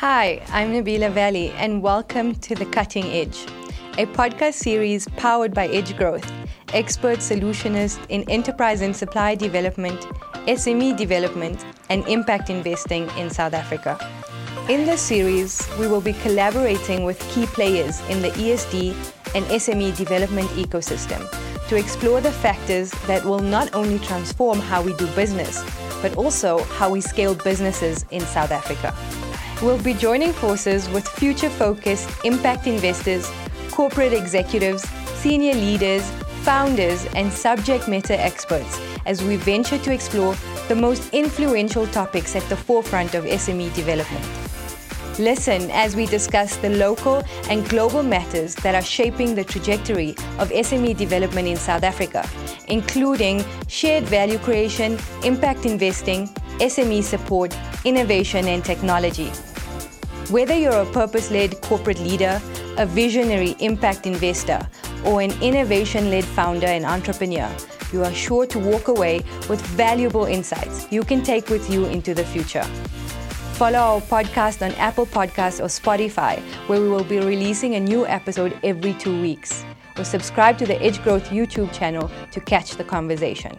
Hi, I'm Nabila Valley, and welcome to The Cutting Edge, a podcast series powered by Edge Growth, expert solutionist in enterprise and supply development, SME development, and impact investing in South Africa. In this series, we will be collaborating with key players in the ESD and SME development ecosystem to explore the factors that will not only transform how we do business, but also how we scale businesses in South Africa. We'll be joining forces with future focused impact investors, corporate executives, senior leaders, founders, and subject matter experts as we venture to explore the most influential topics at the forefront of SME development. Listen as we discuss the local and global matters that are shaping the trajectory of SME development in South Africa, including shared value creation, impact investing, SME support, innovation, and technology. Whether you're a purpose led corporate leader, a visionary impact investor, or an innovation led founder and entrepreneur, you are sure to walk away with valuable insights you can take with you into the future. Follow our podcast on Apple Podcasts or Spotify, where we will be releasing a new episode every two weeks. Or subscribe to the Edge Growth YouTube channel to catch the conversation.